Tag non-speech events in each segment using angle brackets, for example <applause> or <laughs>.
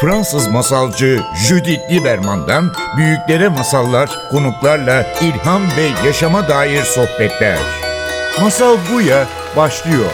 Fransız masalcı Judith Lieberman'dan büyüklere masallar, konuklarla ilham ve yaşama dair sohbetler. Masal Buya başlıyor.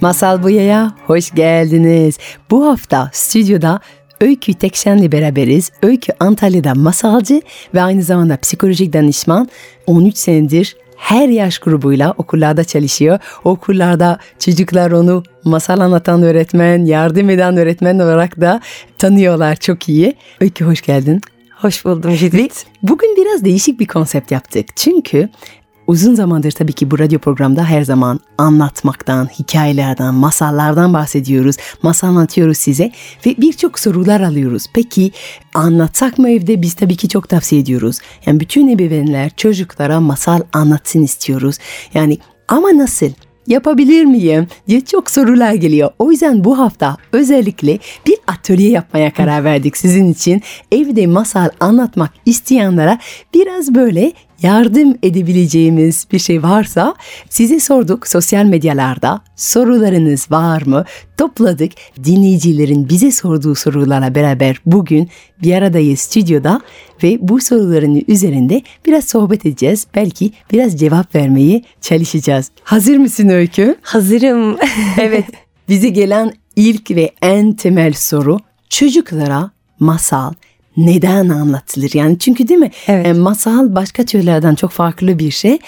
Masal Buya'ya hoş geldiniz. Bu hafta stüdyoda Öykü Tekşen'le beraberiz. Öykü Antalya'da masalcı ve aynı zamanda psikolojik danışman. 13 senedir her yaş grubuyla okullarda çalışıyor. Okullarda çocuklar onu masal anlatan öğretmen, yardım eden öğretmen olarak da tanıyorlar çok iyi. Öykü hoş geldin. Hoş buldum Judith. Bugün biraz değişik bir konsept yaptık. Çünkü Uzun zamandır tabii ki bu radyo programda her zaman anlatmaktan, hikayelerden, masallardan bahsediyoruz. Masal anlatıyoruz size ve birçok sorular alıyoruz. Peki anlatsak mı evde? Biz tabii ki çok tavsiye ediyoruz. Yani bütün ebeveynler çocuklara masal anlatsın istiyoruz. Yani ama nasıl? yapabilir miyim diye çok sorular geliyor. O yüzden bu hafta özellikle bir atölye yapmaya karar verdik sizin için. Evde masal anlatmak isteyenlere biraz böyle yardım edebileceğimiz bir şey varsa size sorduk sosyal medyalarda sorularınız var mı? Topladık dinleyicilerin bize sorduğu sorularla beraber bugün bir aradayız stüdyoda ve bu soruların üzerinde biraz sohbet edeceğiz. Belki biraz cevap vermeyi çalışacağız. Hazır mısın Öykü? Hazırım. <laughs> evet bize gelen ilk ve en temel soru çocuklara masal neden anlatılır? Yani çünkü değil mi? Evet. E, masal başka türlerden çok farklı bir şey.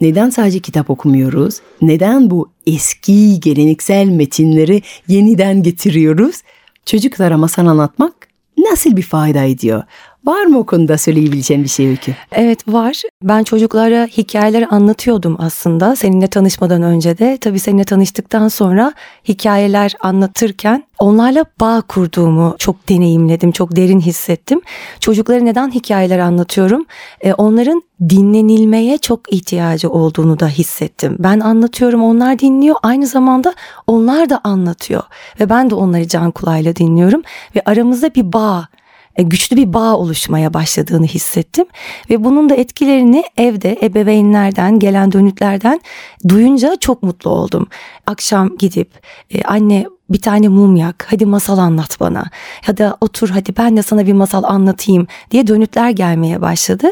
Neden sadece kitap okumuyoruz? Neden bu eski geleneksel metinleri yeniden getiriyoruz? Çocuklara masal anlatmak nasıl bir fayda ediyor? Var mı o konuda söyleyebileceğin bir şey Öykü? Evet var. Ben çocuklara hikayeleri anlatıyordum aslında seninle tanışmadan önce de. Tabii seninle tanıştıktan sonra hikayeler anlatırken onlarla bağ kurduğumu çok deneyimledim, çok derin hissettim. Çocuklara neden hikayeler anlatıyorum? Ee, onların dinlenilmeye çok ihtiyacı olduğunu da hissettim. Ben anlatıyorum, onlar dinliyor. Aynı zamanda onlar da anlatıyor ve ben de onları can kulağıyla dinliyorum ve aramızda bir bağ e, güçlü bir bağ oluşmaya başladığını hissettim ve bunun da etkilerini evde ebeveynlerden gelen dönütlerden duyunca çok mutlu oldum. Akşam gidip e, anne bir tane mum yak, hadi masal anlat bana ya da otur hadi ben de sana bir masal anlatayım diye dönütler gelmeye başladı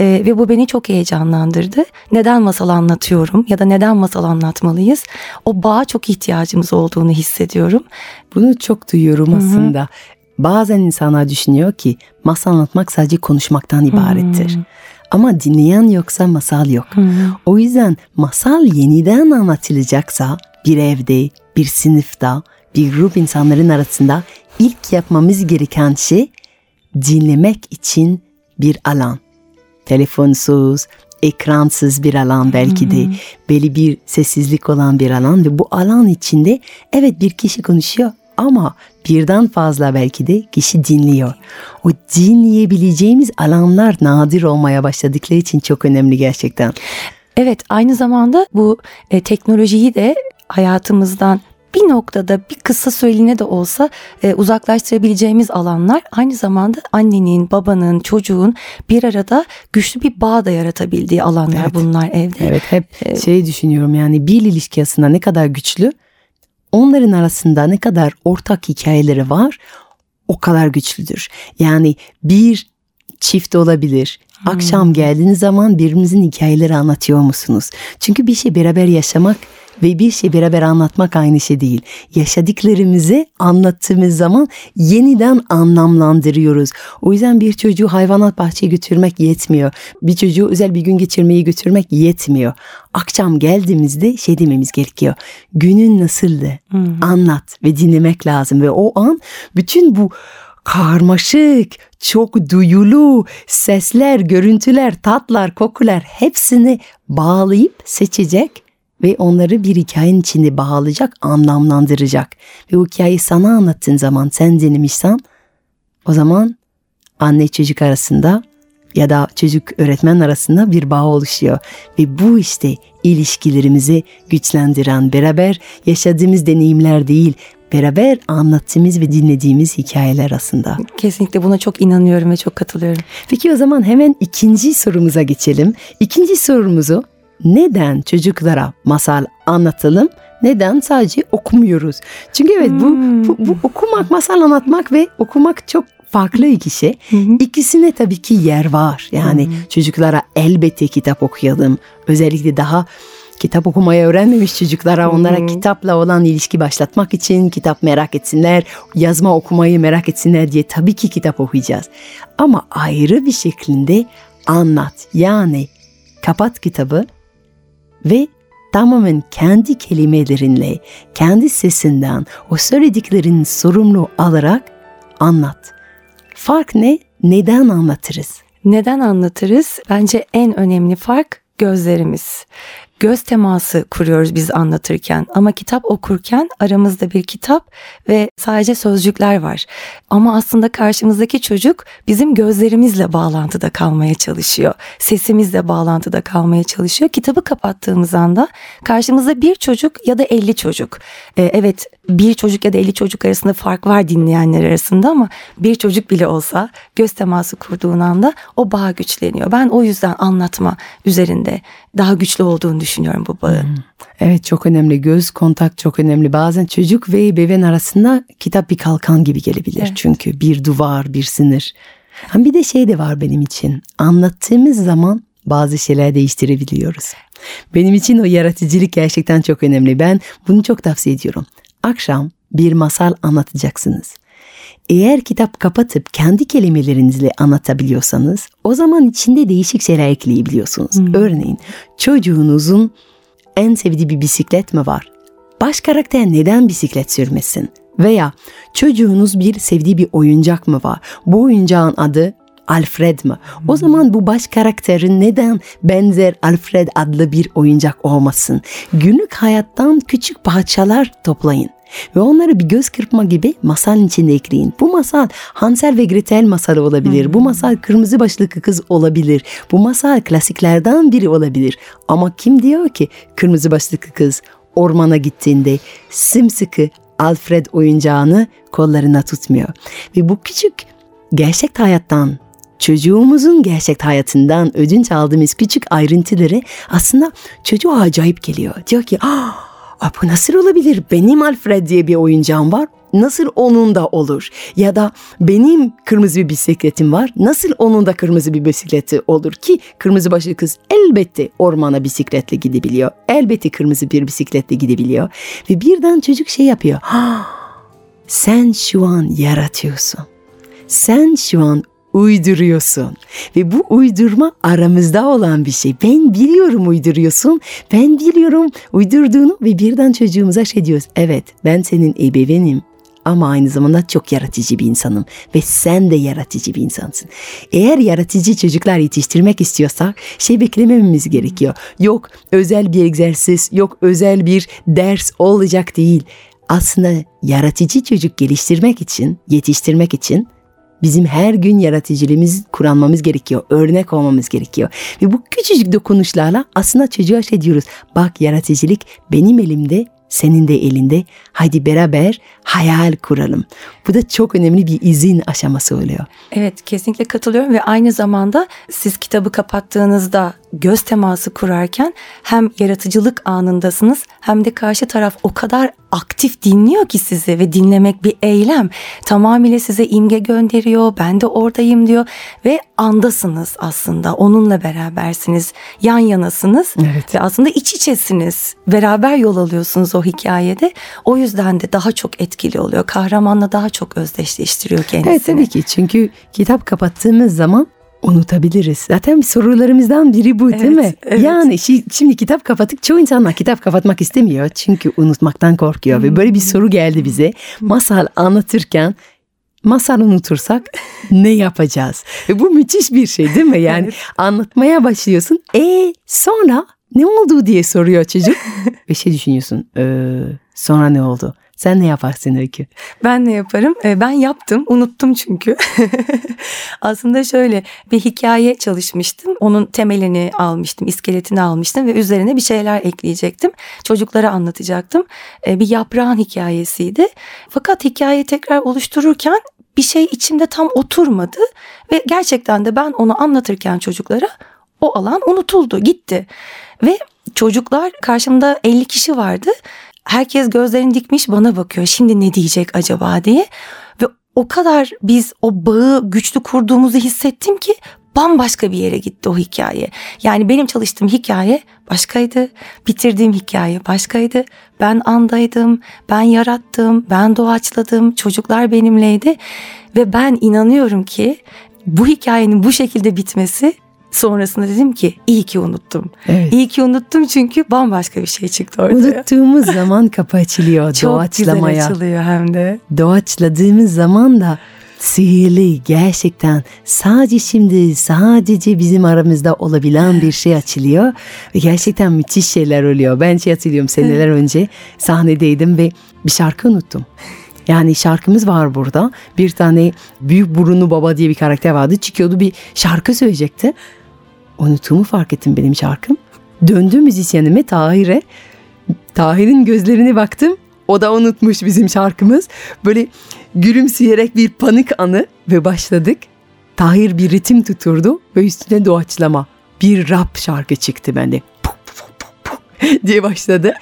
ee, ve bu beni çok heyecanlandırdı. Neden masal anlatıyorum ya da neden masal anlatmalıyız? O bağa çok ihtiyacımız olduğunu hissediyorum. Bunu çok duyuyorum aslında. Hı-hı. Bazen insanlar düşünüyor ki masal anlatmak sadece konuşmaktan ibarettir. Hmm. Ama dinleyen yoksa masal yok. Hmm. O yüzden masal yeniden anlatılacaksa bir evde, bir sınıfta, bir grup insanların arasında ilk yapmamız gereken şey dinlemek için bir alan. Telefonsuz, ekransız bir alan belki de belli bir sessizlik olan bir alan ve bu alan içinde evet bir kişi konuşuyor ama birden fazla belki de kişi dinliyor. O dinleyebileceğimiz alanlar nadir olmaya başladıkları için çok önemli gerçekten. Evet aynı zamanda bu e, teknolojiyi de hayatımızdan bir noktada bir kısa süreliğine de olsa e, uzaklaştırabileceğimiz alanlar aynı zamanda annenin, babanın, çocuğun bir arada güçlü bir bağ da yaratabildiği alanlar evet. bunlar evde. Evet hep ee, şey düşünüyorum yani bir ilişki aslında ne kadar güçlü onların arasında ne kadar ortak hikayeleri var o kadar güçlüdür. Yani bir çift olabilir. Hmm. Akşam geldiğiniz zaman birbirinizin hikayeleri anlatıyor musunuz? Çünkü bir şey beraber yaşamak ve bir şey beraber anlatmak aynı şey değil. Yaşadıklarımızı anlattığımız zaman yeniden anlamlandırıyoruz. O yüzden bir çocuğu hayvanat bahçeye götürmek yetmiyor. Bir çocuğu özel bir gün geçirmeyi götürmek yetmiyor. Akşam geldiğimizde şey dememiz gerekiyor. Günün nasıldı? Hmm. Anlat ve dinlemek lazım ve o an bütün bu karmaşık, çok duyulu sesler, görüntüler, tatlar, kokular hepsini bağlayıp seçecek ve onları bir hikayenin içinde bağlayacak, anlamlandıracak. Ve o hikayeyi sana anlattığın zaman sen dinlemişsen o zaman anne çocuk arasında ya da çocuk öğretmen arasında bir bağ oluşuyor. Ve bu işte ilişkilerimizi güçlendiren, beraber yaşadığımız deneyimler değil, beraber anlattığımız ve dinlediğimiz hikayeler aslında. Kesinlikle buna çok inanıyorum ve çok katılıyorum. Peki o zaman hemen ikinci sorumuza geçelim. İkinci sorumuzu neden çocuklara masal anlatalım. Neden? Sadece okumuyoruz. Çünkü evet bu, bu, bu okumak, masal anlatmak ve okumak çok farklı iki şey. İkisine tabii ki yer var. Yani çocuklara elbette kitap okuyalım. Özellikle daha kitap okumayı öğrenmemiş çocuklara onlara kitapla olan ilişki başlatmak için kitap merak etsinler, yazma okumayı merak etsinler diye tabii ki kitap okuyacağız. Ama ayrı bir şeklinde anlat. Yani kapat kitabı ve tamamen kendi kelimelerinle, kendi sesinden o söylediklerin sorumlu alarak anlat. Fark ne? Neden anlatırız? Neden anlatırız? Bence en önemli fark gözlerimiz. Göz teması kuruyoruz biz anlatırken ama kitap okurken aramızda bir kitap ve sadece sözcükler var. Ama aslında karşımızdaki çocuk bizim gözlerimizle bağlantıda kalmaya çalışıyor. Sesimizle bağlantıda kalmaya çalışıyor. Kitabı kapattığımız anda karşımızda bir çocuk ya da 50 çocuk. Ee, evet bir çocuk ya da 50 çocuk arasında fark var dinleyenler arasında ama bir çocuk bile olsa göz teması kurduğun anda o bağ güçleniyor. Ben o yüzden anlatma üzerinde daha güçlü olduğunu düşünüyorum bu bağın. Evet çok önemli. Göz kontak çok önemli. Bazen çocuk ve ebeveyn arasında kitap bir kalkan gibi gelebilir. Evet. Çünkü bir duvar, bir sınır. Ama bir de şey de var benim için. Anlattığımız zaman bazı şeyler değiştirebiliyoruz. Benim için o yaratıcılık gerçekten çok önemli. Ben bunu çok tavsiye ediyorum. Akşam bir masal anlatacaksınız. Eğer kitap kapatıp kendi kelimelerinizle anlatabiliyorsanız o zaman içinde değişik şeyler ekleyebiliyorsunuz. Örneğin çocuğunuzun en sevdiği bir bisiklet mi var? Baş karakter neden bisiklet sürmesin? Veya çocuğunuz bir sevdiği bir oyuncak mı var? Bu oyuncağın adı Alfred mi? O zaman bu baş karakterin neden benzer Alfred adlı bir oyuncak olmasın? Günlük hayattan küçük parçalar toplayın. Ve onları bir göz kırpma gibi masalın içinde ekleyin. Bu masal Hansel ve Gretel masalı olabilir. Bu masal Kırmızı Başlıklı Kız olabilir. Bu masal klasiklerden biri olabilir. Ama kim diyor ki Kırmızı Başlıklı Kız ormana gittiğinde sımsıkı Alfred oyuncağını kollarına tutmuyor. Ve bu küçük gerçek hayattan çocuğumuzun gerçek hayatından ödünç aldığımız küçük ayrıntıları aslında çocuğa acayip geliyor. Diyor ki ah Aa, bu nasıl olabilir? Benim Alfred diye bir oyuncağım var. Nasıl onun da olur? Ya da benim kırmızı bir bisikletim var. Nasıl onun da kırmızı bir bisikleti olur ki kırmızı başlı kız elbette ormana bisikletle gidebiliyor. Elbette kırmızı bir bisikletle gidebiliyor. Ve birden çocuk şey yapıyor. <gasps> Sen şu an yaratıyorsun. Sen şu an uyduruyorsun. Ve bu uydurma aramızda olan bir şey. Ben biliyorum uyduruyorsun. Ben biliyorum uydurduğunu ve birden çocuğumuza şey diyoruz. Evet ben senin ebeveynim ama aynı zamanda çok yaratıcı bir insanım ve sen de yaratıcı bir insansın. Eğer yaratıcı çocuklar yetiştirmek istiyorsak şey beklemememiz gerekiyor. Yok özel bir egzersiz, yok özel bir ders olacak değil. Aslında yaratıcı çocuk geliştirmek için, yetiştirmek için Bizim her gün yaratıcılığımız kullanmamız gerekiyor. Örnek olmamız gerekiyor. Ve bu küçücük dokunuşlarla aslında çocuğa şey diyoruz. Bak yaratıcılık benim elimde, senin de elinde. Haydi beraber hayal kuralım. Bu da çok önemli bir izin aşaması oluyor. Evet kesinlikle katılıyorum ve aynı zamanda siz kitabı kapattığınızda göz teması kurarken hem yaratıcılık anındasınız hem de karşı taraf o kadar aktif dinliyor ki sizi ve dinlemek bir eylem. Tamamıyla size imge gönderiyor. Ben de oradayım diyor ve andasınız aslında. Onunla berabersiniz. Yan yanasınız Evet. ve aslında iç içesiniz. Beraber yol alıyorsunuz o hikayede. O yüzden de daha çok etkili oluyor. Kahramanla daha çok özdeşleştiriyor kendisini. Evet tabii ki çünkü kitap kapattığımız zaman unutabiliriz. Zaten sorularımızdan biri bu değil Evet, mi? evet. Yani şi- şimdi kitap kapattık. Çoğu insanlar kitap kapatmak istemiyor çünkü unutmaktan korkuyor. Ve böyle bir soru geldi bize. Masal anlatırken masal unutursak ne yapacağız? Ve bu müthiş bir şey değil mi? Yani anlatmaya başlıyorsun. E sonra ne oldu diye soruyor çocuk. <laughs> Ve şey düşünüyorsun. "Ee, sonra ne oldu? Sen ne yaparsın Öykü? Ben ne yaparım? Ee, Ben yaptım, unuttum çünkü. <laughs> Aslında şöyle bir hikaye çalışmıştım. Onun temelini almıştım, iskeletini almıştım ve üzerine bir şeyler ekleyecektim. Çocuklara anlatacaktım. Ee, Bir yaprağın hikayesiydi. Fakat hikayeyi tekrar oluştururken bir şey içimde tam oturmadı ve gerçekten de ben onu anlatırken çocuklara o alan unutuldu, gitti. Ve çocuklar karşımda 50 kişi vardı. Herkes gözlerini dikmiş bana bakıyor. Şimdi ne diyecek acaba diye. Ve o kadar biz o bağı güçlü kurduğumuzu hissettim ki bambaşka bir yere gitti o hikaye. Yani benim çalıştığım hikaye başkaydı. Bitirdiğim hikaye başkaydı. Ben andaydım, ben yarattım, ben doğaçladım, çocuklar benimleydi. Ve ben inanıyorum ki bu hikayenin bu şekilde bitmesi sonrasında dedim ki iyi ki unuttum. Evet. İyi ki unuttum çünkü bambaşka bir şey çıktı ortaya. Unuttuğumuz zaman kapı açılıyor <laughs> Çok doğaçlamaya. güzel açılıyor hem de. Doğaçladığımız zaman da sihirli gerçekten sadece şimdi sadece bizim aramızda olabilen bir şey açılıyor ve gerçekten müthiş şeyler oluyor. Ben şey hatırlıyorum seneler önce sahnedeydim ve bir şarkı unuttum. Yani şarkımız var burada. Bir tane büyük burunlu baba diye bir karakter vardı. Çıkıyordu bir şarkı söyleyecekti. Unuttuğumu fark ettim benim şarkım. Döndüm müzisyenime Tahir'e. Tahir'in gözlerine baktım. O da unutmuş bizim şarkımız. Böyle gülümseyerek bir panik anı ve başladık. Tahir bir ritim tuturdu ve üstüne doğaçlama. Bir rap şarkı çıktı bende. Diye başladı.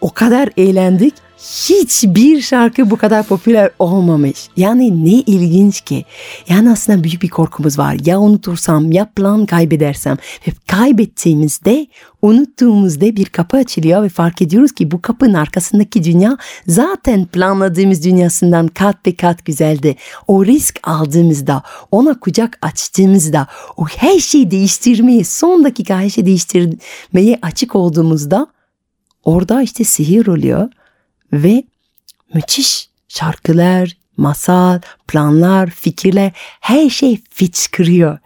O kadar eğlendik. Hiçbir şarkı bu kadar popüler olmamış. Yani ne ilginç ki. Yani aslında büyük bir korkumuz var. Ya unutursam ya plan kaybedersem. Ve kaybettiğimizde unuttuğumuzda bir kapı açılıyor ve fark ediyoruz ki bu kapının arkasındaki dünya zaten planladığımız dünyasından kat ve kat güzeldi. O risk aldığımızda, ona kucak açtığımızda, o her şeyi değiştirmeye, son dakika her şeyi değiştirmeye açık olduğumuzda orada işte sihir oluyor ve müthiş şarkılar, masal, planlar, fikirler her şey fıçkırıyor.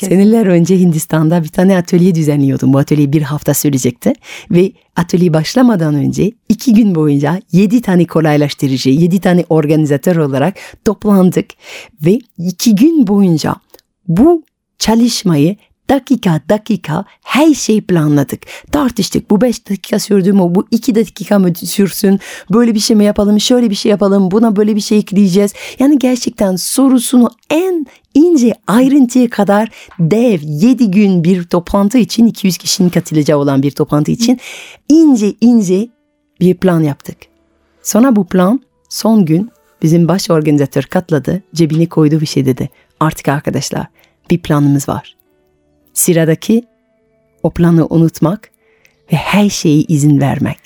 Seneler önce Hindistan'da bir tane atölye düzenliyordum. Bu atölye bir hafta sürecekti. Ve atölye başlamadan önce iki gün boyunca yedi tane kolaylaştırıcı, yedi tane organizatör olarak toplandık. Ve iki gün boyunca bu çalışmayı dakika dakika her şeyi planladık. Tartıştık. Bu beş dakika sürdü mü? Bu iki dakika mı sürsün? Böyle bir şey mi yapalım? Şöyle bir şey yapalım. Buna böyle bir şey ekleyeceğiz. Yani gerçekten sorusunu en ince ayrıntıya kadar dev 7 gün bir toplantı için 200 kişinin katılacağı olan bir toplantı için ince ince bir plan yaptık. Sonra bu plan son gün bizim baş organizatör katladı, cebine koydu bir şey dedi. Artık arkadaşlar bir planımız var. Sıradaki o planı unutmak ve her şeyi izin vermek.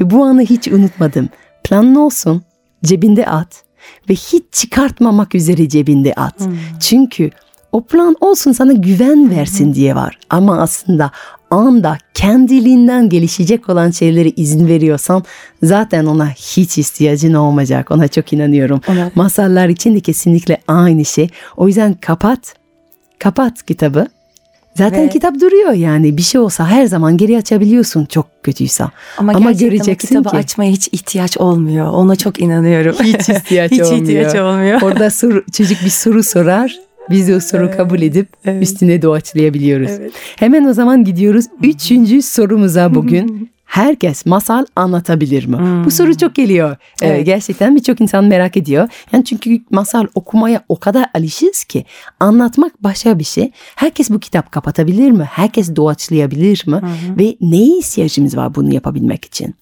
Ve bu anı hiç unutmadım. Planın olsun, cebinde at ve hiç çıkartmamak üzere cebinde at. Çünkü o plan olsun sana güven versin diye var. Ama aslında anda kendiliğinden gelişecek olan şeyleri izin veriyorsan zaten ona hiç ihtiyacın olmayacak. Ona çok inanıyorum. Ona- Masallar için de kesinlikle aynı şey. O yüzden kapat, kapat kitabı. Zaten Ve- kitap duruyor yani bir şey olsa her zaman geri açabiliyorsun çok kötüyse. Ama, Ama göreceksin kitabı ki- açmaya hiç ihtiyaç olmuyor. Ona çok inanıyorum. Hiç <laughs> ihtiyaç hiç olmuyor. ihtiyaç olmuyor. Orada <laughs> soru, çocuk bir soru sorar. Biz de o soru kabul edip evet. üstüne doğaçlayabiliyoruz. Evet. Hemen o zaman gidiyoruz. Üçüncü sorumuza bugün. <laughs> Herkes masal anlatabilir mi? Bu soru çok geliyor. Ee, Evet. gerçekten birçok insan merak ediyor. Yani çünkü masal okumaya o kadar alışız ki anlatmak başka bir şey. Herkes bu kitap kapatabilir mi? Herkes doğaçlayabilir mi? Ve neye ihtiyacımız var bunu yapabilmek için?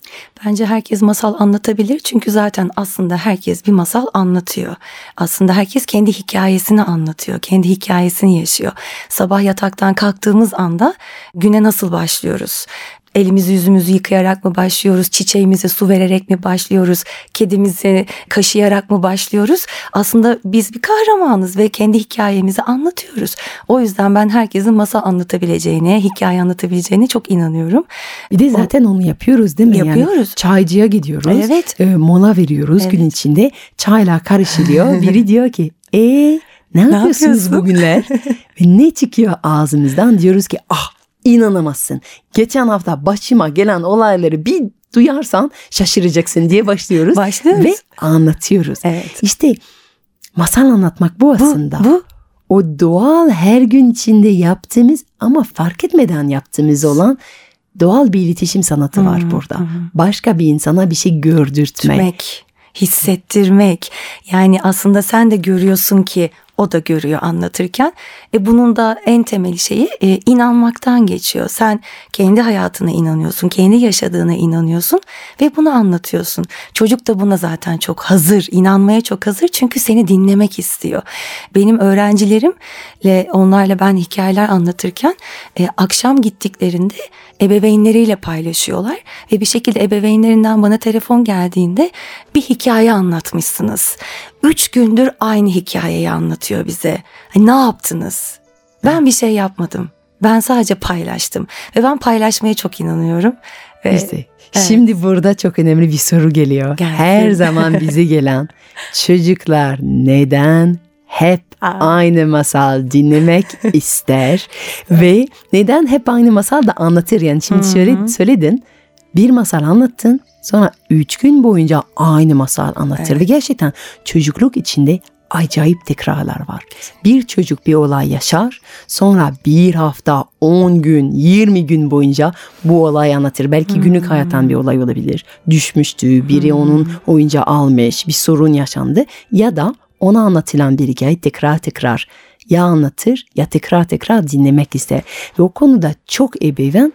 Bence herkes masal anlatabilir çünkü zaten aslında herkes bir masal anlatıyor. Aslında herkes kendi hikayesini anlatıyor, kendi hikayesini yaşıyor. Sabah yataktan kalktığımız anda güne nasıl başlıyoruz? Elimizi yüzümüzü yıkayarak mı başlıyoruz? Çiçeğimize su vererek mi başlıyoruz? Kedimizi kaşıyarak mı başlıyoruz? Aslında biz bir kahramanız ve kendi hikayemizi anlatıyoruz. O yüzden ben herkesin masal anlatabileceğine, hikaye anlatabileceğine çok inanıyorum. Bir de zaten onu yapıyoruz değil mi? Yani Yapıyoruz. çaycıya gidiyoruz. Evet. e, mola veriyoruz Evet. gün içinde. Çayla karışılıyor. <laughs> Biri diyor ki e ne yapıyorsunuz yapıyorsun?" bugünler? <laughs> Ve ne çıkıyor ağzımızdan? Diyoruz ki ah inanamazsın. Geçen hafta başıma gelen olayları bir duyarsan şaşıracaksın diye başlıyoruz. Başlıyoruz. Ve anlatıyoruz. Evet. İşte masal anlatmak bu Bu, aslında. bu O doğal her gün içinde yaptığımız ama fark etmeden yaptığımız olan doğal bir iletişim sanatı var burada. Başka bir insana bir şey gördürtmek. Hissettirmek, hissettirmek. Yani aslında sen de görüyorsun ki o da görüyor anlatırken. E bunun da en temel şeyi e, inanmaktan geçiyor. Sen kendi hayatına inanıyorsun, kendi yaşadığına inanıyorsun ve bunu anlatıyorsun. Çocuk da buna zaten çok hazır, inanmaya çok hazır çünkü seni dinlemek istiyor. Benim öğrencilerimle onlarla ben hikayeler anlatırken e, akşam gittiklerinde ebeveynleriyle paylaşıyorlar ve bir şekilde ebeveynlerinden bana telefon geldiğinde bir hikaye anlatmışsınız. Üç gündür aynı hikayeyi anlatıyor bize. Hani ne yaptınız? Ben bir şey yapmadım. Ben sadece paylaştım ve ben paylaşmaya çok inanıyorum. Ve İşte şimdi burada çok önemli bir soru geliyor. Gelsin. Her <laughs> zaman bize gelen çocuklar neden hep Aa. aynı masal dinlemek <laughs> ister ve neden hep aynı masal da anlatır yani şimdi söyle, söyledin bir masal anlattın sonra üç gün boyunca aynı masal anlatır ve gerçekten çocukluk içinde acayip tekrarlar var. Bir çocuk bir olay yaşar sonra bir hafta 10 gün 20 gün boyunca bu olayı anlatır. Belki günlük hayattan bir olay olabilir. Düşmüştü biri onun oyuncağı almış bir sorun yaşandı ya da ona anlatılan bir hikaye tekrar tekrar ya anlatır ya tekrar tekrar dinlemek ister. Ve o konuda çok ebeveyn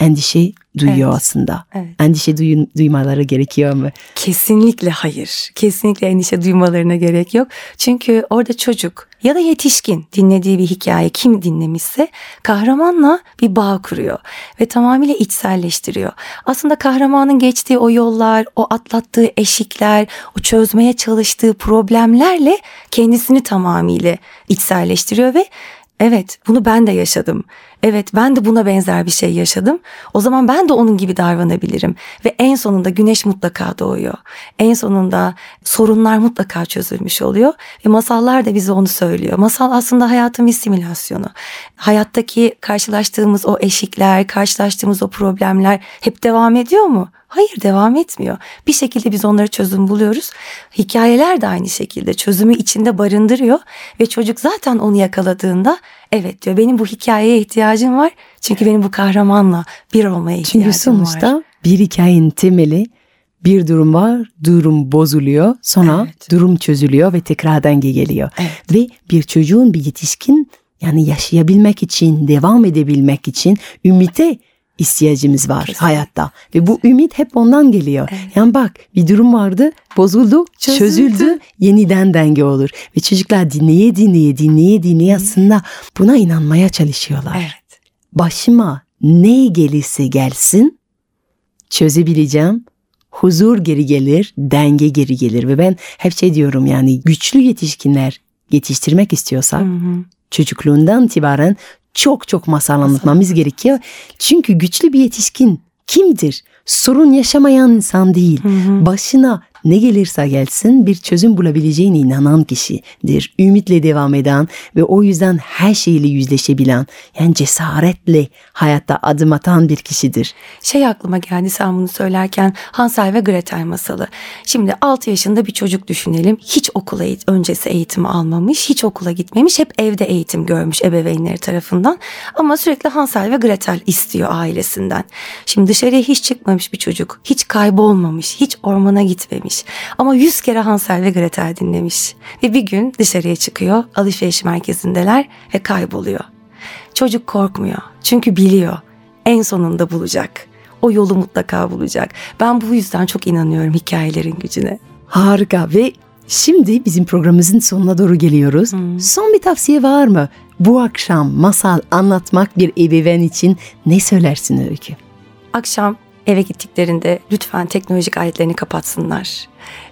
endişe duyuyor Evet. aslında. Evet. Endişe duy- duymaları gerekiyor mu? Kesinlikle hayır. Kesinlikle endişe duymalarına gerek yok. Çünkü orada çocuk ya da yetişkin dinlediği bir hikaye kim dinlemişse kahramanla bir bağ kuruyor ve tamamıyla içselleştiriyor. Aslında kahramanın geçtiği o yollar, o atlattığı eşikler, o çözmeye çalıştığı problemlerle kendisini tamamıyla içselleştiriyor ve Evet, bunu ben de yaşadım. Evet, ben de buna benzer bir şey yaşadım. O zaman ben de onun gibi davranabilirim. Ve en sonunda güneş mutlaka doğuyor. En sonunda sorunlar mutlaka çözülmüş oluyor. Ve masallar da bize onu söylüyor. Masal aslında hayatın bir simülasyonu. Hayattaki karşılaştığımız o eşikler, karşılaştığımız o problemler hep devam ediyor mu? Hayır devam etmiyor. Bir şekilde biz onlara çözüm buluyoruz. Hikayeler de aynı şekilde çözümü içinde barındırıyor ve çocuk zaten onu yakaladığında evet diyor benim bu hikayeye ihtiyacım var. Çünkü benim bu kahramanla bir olmaya ihtiyacım Çünkü sonuçta var. bir hikayenin temeli bir durum var, durum bozuluyor, sonra Evet. durum çözülüyor ve tekrar denge geliyor. Evet. Ve bir çocuğun bir yetişkin yani yaşayabilmek için, devam edebilmek için ümite ihtiyacımız var Kesinlikle. hayatta. Ve bu ümit hep ondan geliyor. Evet. Yani bak bir durum vardı, bozuldu, Çözüldü. çözüldü, yeniden denge olur. Ve çocuklar dinleye dinleye, dinleye dinleye aslında buna inanmaya çalışıyorlar Evet. başıma ne gelirse gelsin çözebileceğim. Huzur geri gelir, denge geri gelir ve ben hep şey diyorum yani güçlü yetişkinler yetiştirmek istiyorsak Hı hı. çocukluğundan itibaren çok çok masal anlatmamız gerekiyor. Çünkü güçlü bir yetişkin kimdir? Sorun yaşamayan insan değil. Hı hı. Başına ne gelirse gelsin bir çözüm bulabileceğine inanan kişidir. Ümitle devam eden ve o yüzden her şeyle yüzleşebilen, yani cesaretle hayatta adım atan bir kişidir. Şey aklıma geldi sen bunu söylerken Hansel ve Gretel masalı. Şimdi 6 yaşında bir çocuk düşünelim. Hiç okula öncesi eğitimi almamış, hiç okula gitmemiş. Hep evde eğitim görmüş ebeveynleri tarafından. Ama sürekli Hansel ve Gretel istiyor ailesinden. Şimdi dışarıya hiç çıkmamış bir çocuk. Hiç kaybolmamış, hiç ormana gitmemiş. Ama yüz kere Hansel ve Gretel dinlemiş. Ve bir gün dışarıya çıkıyor, alışveriş merkezindeler ve kayboluyor. Çocuk korkmuyor. Çünkü biliyor. En sonunda bulacak. O yolu mutlaka bulacak. Ben bu yüzden çok inanıyorum hikayelerin gücüne. Harika ve şimdi bizim programımızın sonuna doğru geliyoruz. Son bir tavsiye var mı? Bu akşam masal anlatmak bir ebeveyn için ne söylersin Öykü? Akşam eve gittiklerinde lütfen teknolojik aletlerini kapatsınlar.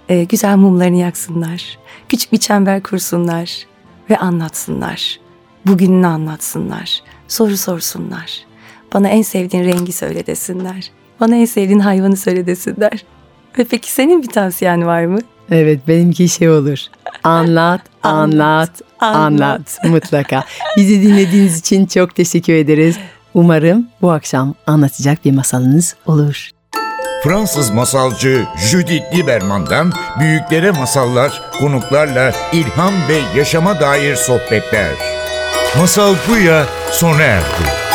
Ee, güzel mumlarını yaksınlar. Küçük bir çember kursunlar ve anlatsınlar. Bugününü anlatsınlar. Soru sorsunlar. Bana en sevdiğin rengi söyle desinler. Bana en sevdiğin hayvanı söyle desinler. Ve peki senin bir tavsiyen var mı? Evet benimki şey olur. Anlat, <laughs> anlat, Anlat, anlat. Mutlaka. Bizi dinlediğiniz için çok teşekkür ederiz. Umarım bu akşam anlatacak bir masalınız olur. Fransız masalcı Judith Lieberman'dan büyüklere masallar, konuklarla ilham ve yaşama dair sohbetler. Masal Buya sona erdi.